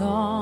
Long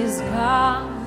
and His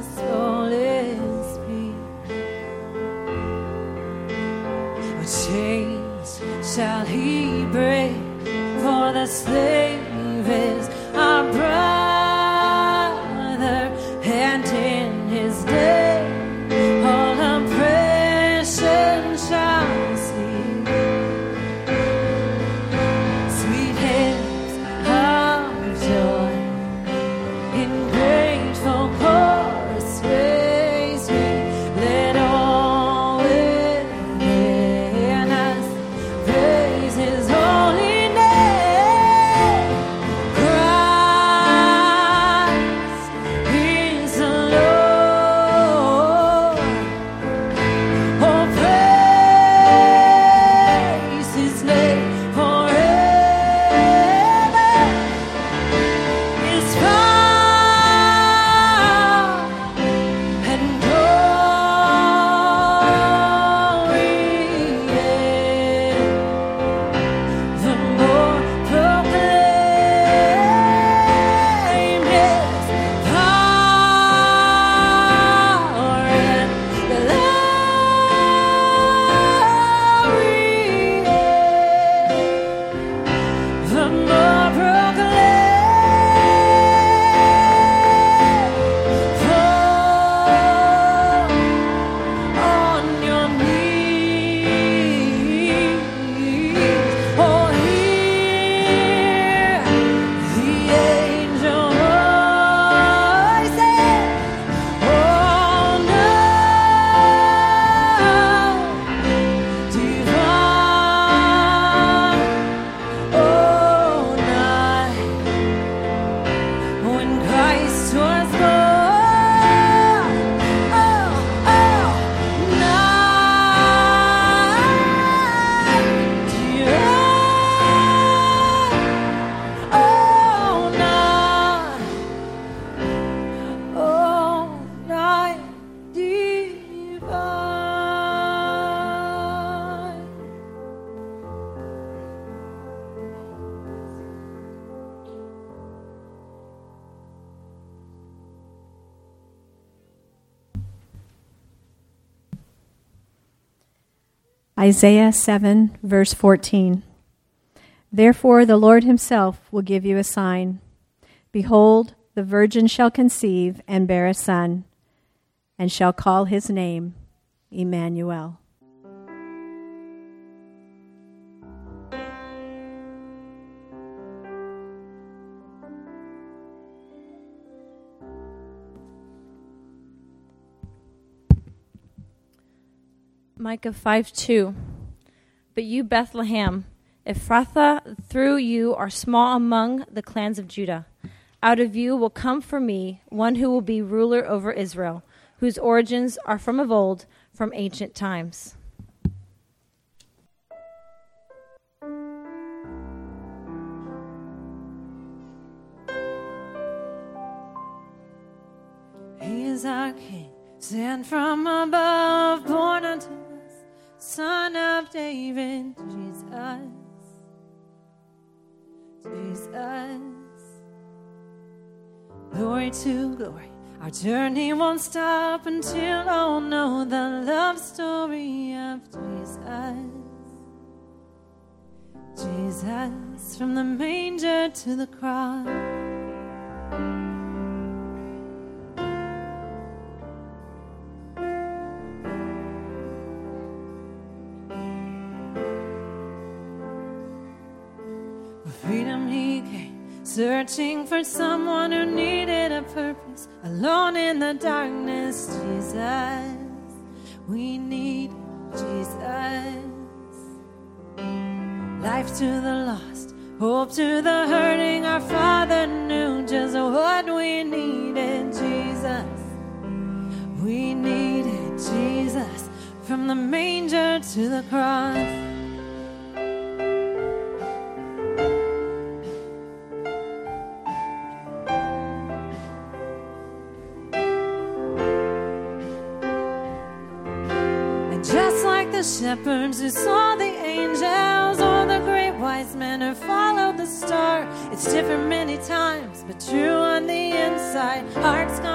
Isaiah 7, verse 14. Therefore, the Lord himself will give you a sign. Behold, the virgin shall conceive and bear a son, and shall call his name Emmanuel. Micah 5 2. But you, Bethlehem, Ephrathah, through you are small among the clans of Judah. Out of you will come for me one who will be ruler over Israel, whose origins are from of old, from ancient times. He is our King, sent from above, born unto Son of David, Jesus. Jesus. Glory to glory, our journey won't stop until all know the love story of Jesus. Jesus, from the manger to the cross. Searching for someone who needed a purpose. Alone in the darkness, Jesus. We need Jesus. Life to the lost, hope to the hurting. Our Father knew just what we needed, Jesus. We needed Jesus from the manger to the cross. Different many times, but true on the inside. Hearts come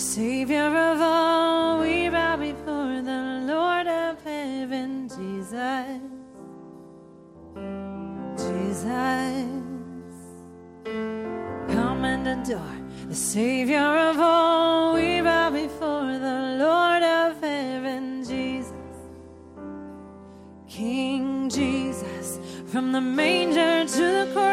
Savior of all. We bow before the Lord of heaven, Jesus. Jesus. Come and adore the Savior of all. We bow before the Lord of heaven, Jesus. King Jesus, from the manger to the cross.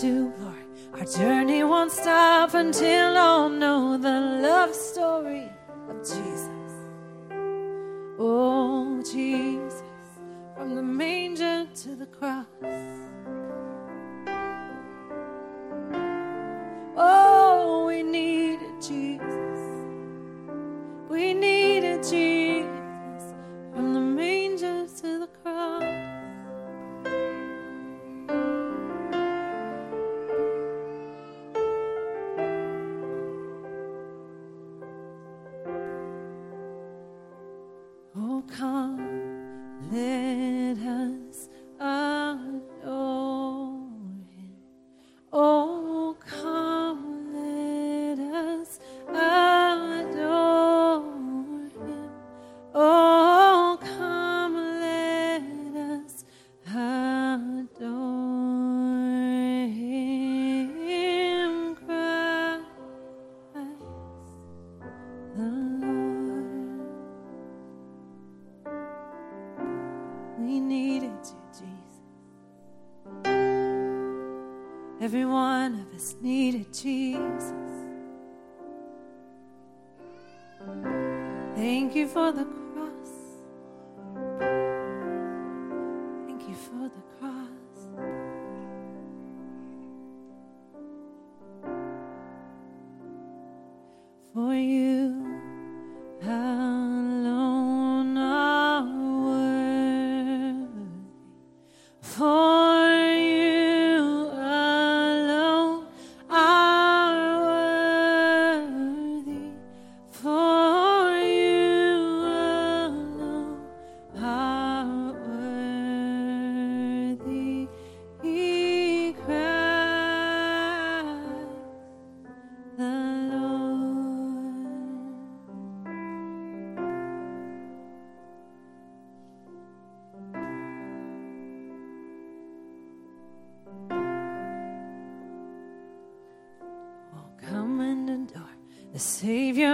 To glory, our journey won't stop until all know the love story of Jesus. Oh, Jesus, from the manger to the cross. For the the Savior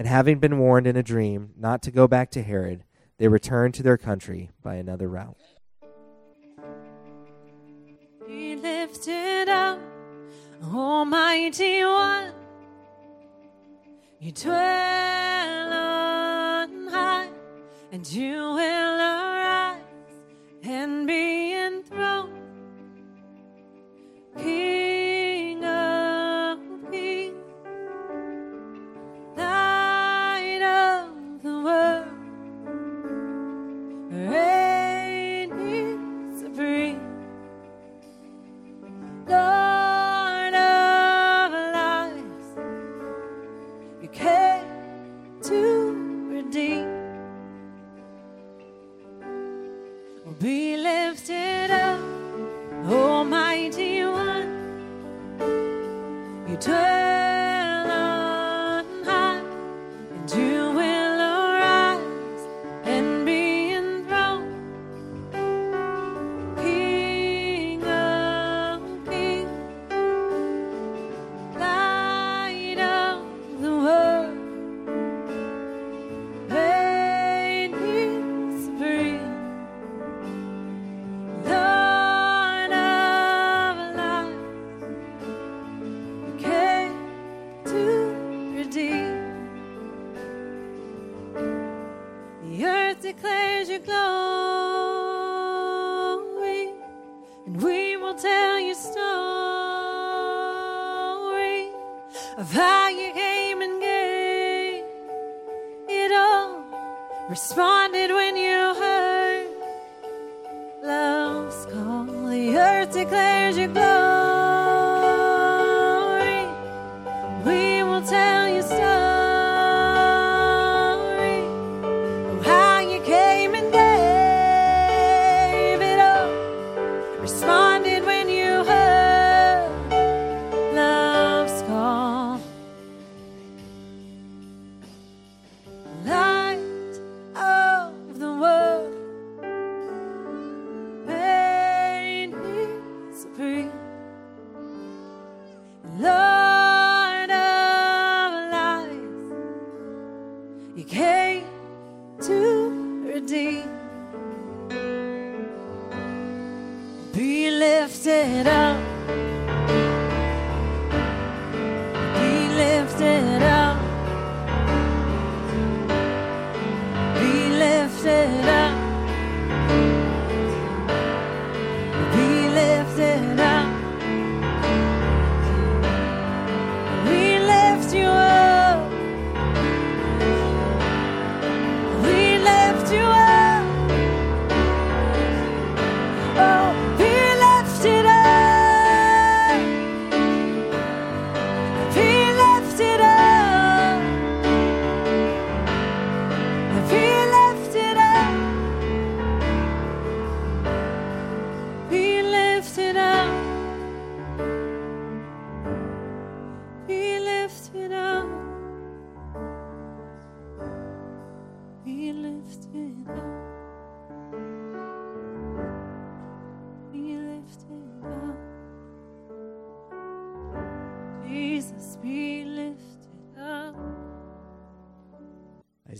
And having been warned in a dream not to go back to Herod, they returned to their country by another route. Lifted up, Almighty One. You dwell on high, and you will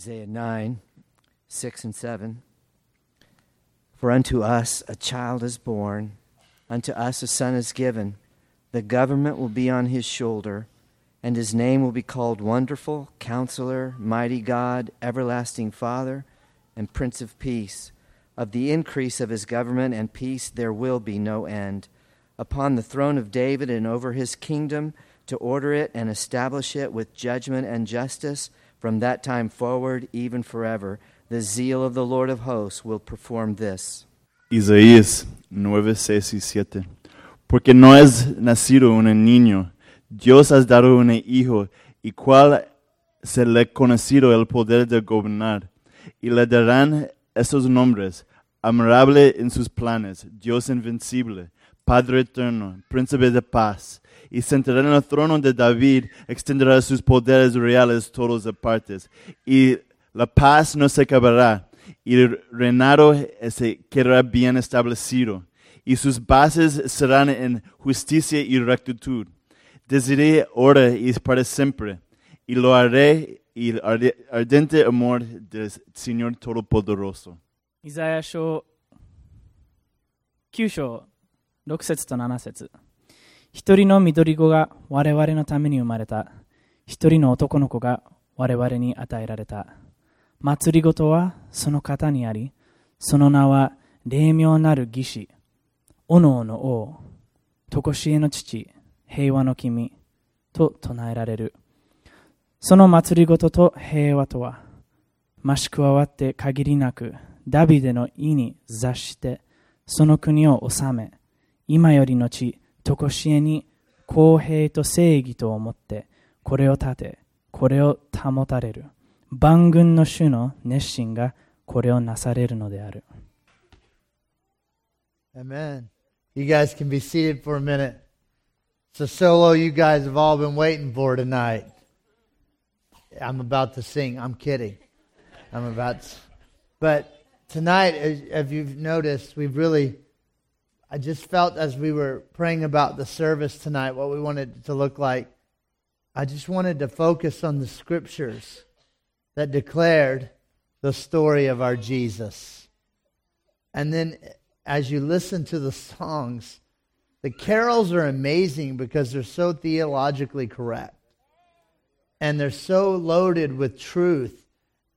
Isaiah 9, 6 and 7. For unto us a child is born, unto us a son is given. The government will be on his shoulder, and his name will be called Wonderful, Counselor, Mighty God, Everlasting Father, and Prince of Peace. Of the increase of his government and peace there will be no end. Upon the throne of David and over his kingdom, to order it and establish it with judgment and justice from that time forward, even forever. The zeal of the Lord of hosts will perform this. Isaías 9, 6 y 7. Porque no es nacido un niño, Dios has dado un hijo, y cual se le conocido el poder de gobernar. Y le darán estos nombres, admirable en sus planes, Dios invencible, Padre eterno, príncipe de paz. Y sentará en el trono de David, extenderá sus poderes reales todos de partes. Y la paz no se acabará, y el reinado se quedará bien establecido, y sus bases serán en justicia y rectitud. Desiré ahora y para siempre, y lo haré y el arde- ardente amor del Señor Todopoderoso. イザヤ書9章6節と7節 一人の緑子が我々のために生まれた。一人の男の子が我々に与えられた。祭りごとはその方にありその名は霊妙なる義士。炎の王。常しえの父。平和の君。と唱えられる。その祭りごとと平和とは増し加わって限りなくダビデの意に座してその国を治め今よりのち常しえに公平と正義と思ってこれを立てこれを保たれる万軍の主の熱心がこれをなされるのである Amen. You guys can be seated for a minute. It's a solo you guys have all been waiting for tonight. I'm about to sing. I'm kidding. I'm about to. But tonight, as, as you've noticed, we've really. I just felt as we were praying about the service tonight, what we wanted to look like. I just wanted to focus on the scriptures that declared the story of our Jesus. And then as you listen to the songs, the carols are amazing because they're so theologically correct. And they're so loaded with truth.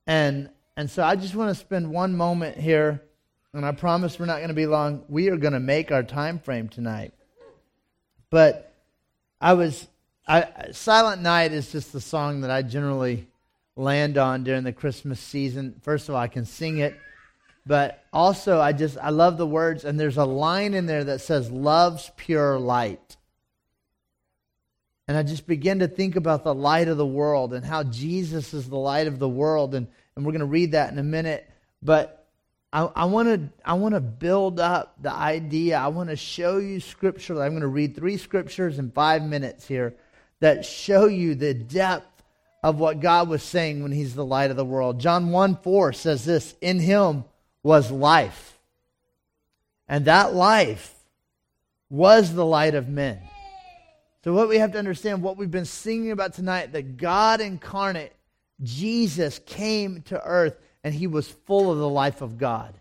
And and so I just want to spend one moment here, and I promise we're not going to be long. We are going to make our time frame tonight. But I was I Silent Night is just the song that I generally land on during the Christmas season. First of all, I can sing it, but also I just I love the words and there's a line in there that says love's pure light. And I just begin to think about the light of the world and how Jesus is the light of the world and and we're going to read that in a minute, but I want to I want to build up the idea. I want to show you scripture. I'm going to read three scriptures in 5 minutes here that show you the depth of what God was saying when He's the light of the world. John 1 4 says this In Him was life, and that life was the light of men. So, what we have to understand, what we've been singing about tonight, that God incarnate, Jesus came to earth and he was full of the life of God.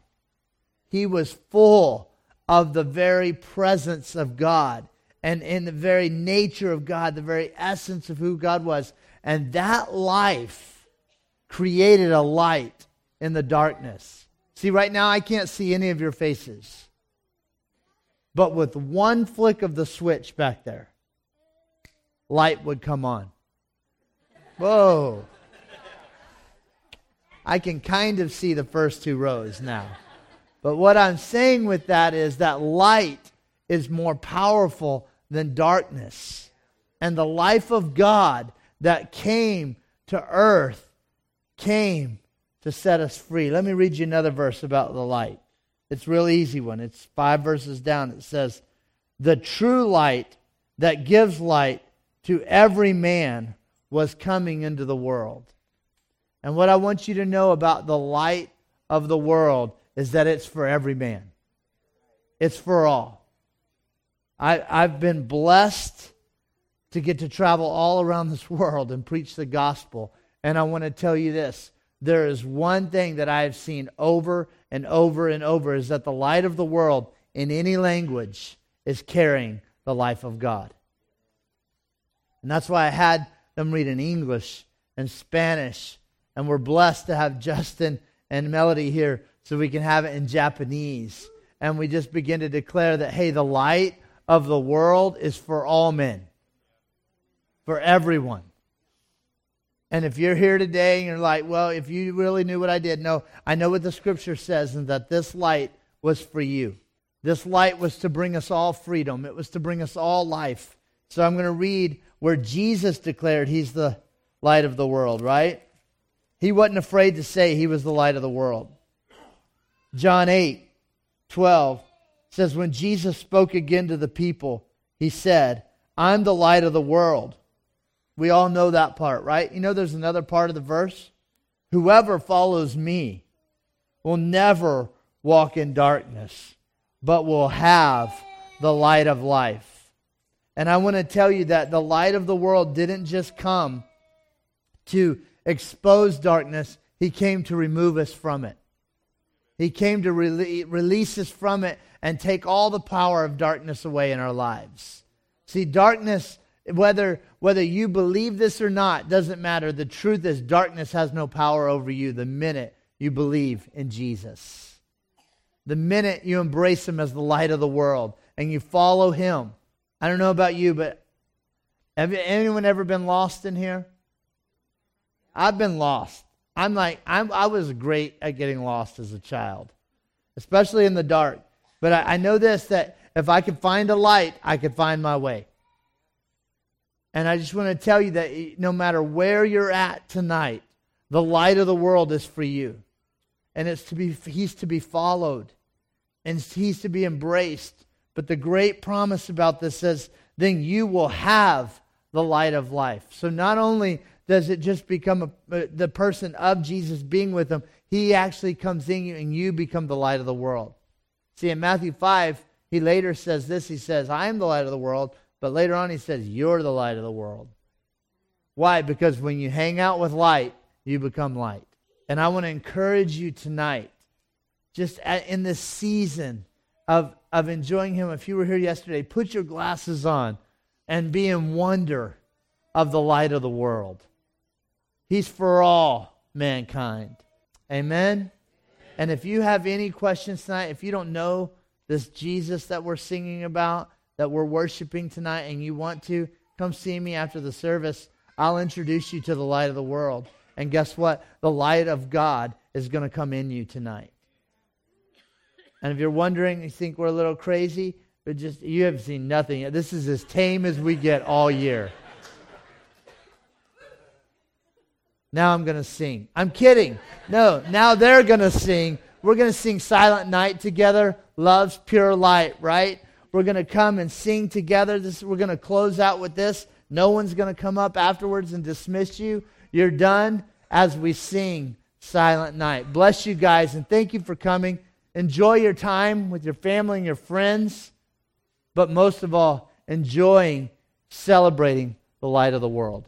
He was full of the very presence of God and in the very nature of God, the very essence of who God was. And that life created a light in the darkness. See, right now I can't see any of your faces. But with one flick of the switch back there, light would come on. Whoa. I can kind of see the first two rows now. But what I'm saying with that is that light is more powerful than darkness. And the life of God that came to earth came to set us free. Let me read you another verse about the light. It's a real easy one. It's five verses down. It says, The true light that gives light to every man was coming into the world. And what I want you to know about the light of the world is that it's for every man, it's for all. I, I've been blessed to get to travel all around this world and preach the gospel. And I want to tell you this there is one thing that I have seen over and over and over is that the light of the world in any language is carrying the life of God. And that's why I had them read in English and Spanish. And we're blessed to have Justin and Melody here so we can have it in Japanese. And we just begin to declare that, hey, the light of the world is for all men, for everyone. And if you're here today and you're like, well, if you really knew what I did, no, I know what the scripture says, and that this light was for you. This light was to bring us all freedom, it was to bring us all life. So I'm going to read where Jesus declared he's the light of the world, right? He wasn't afraid to say he was the light of the world. John 8, 12 says, When Jesus spoke again to the people, he said, I'm the light of the world. We all know that part, right? You know, there's another part of the verse. Whoever follows me will never walk in darkness, but will have the light of life. And I want to tell you that the light of the world didn't just come to expose darkness, he came to remove us from it. He came to rele- release us from it and take all the power of darkness away in our lives. See, darkness, whether, whether you believe this or not, doesn't matter. The truth is, darkness has no power over you the minute you believe in Jesus. The minute you embrace Him as the light of the world and you follow Him. I don't know about you, but have anyone ever been lost in here? I've been lost. I'm like, I'm, I was great at getting lost as a child, especially in the dark. But I, I know this that if I could find a light, I could find my way. And I just want to tell you that no matter where you're at tonight, the light of the world is for you. And it's to be he's to be followed. And he's to be embraced. But the great promise about this says, then you will have the light of life. So not only does it just become a, uh, the person of Jesus being with them, he actually comes in you and you become the light of the world. See, in Matthew 5, he later says this. He says, I am the light of the world. But later on, he says, You're the light of the world. Why? Because when you hang out with light, you become light. And I want to encourage you tonight, just in this season of, of enjoying Him. If you were here yesterday, put your glasses on and be in wonder of the light of the world. He's for all mankind. Amen. And if you have any questions tonight, if you don't know this Jesus that we're singing about, that we're worshiping tonight, and you want to, come see me after the service. I'll introduce you to the light of the world. And guess what? The light of God is going to come in you tonight. And if you're wondering, you think we're a little crazy, but just you have seen nothing. This is as tame as we get all year. Now I'm going to sing. I'm kidding. No, now they're going to sing. We're going to sing Silent Night together. Love's pure light, right? We're going to come and sing together. This, we're going to close out with this. No one's going to come up afterwards and dismiss you. You're done as we sing Silent Night. Bless you guys and thank you for coming. Enjoy your time with your family and your friends, but most of all, enjoying celebrating the light of the world.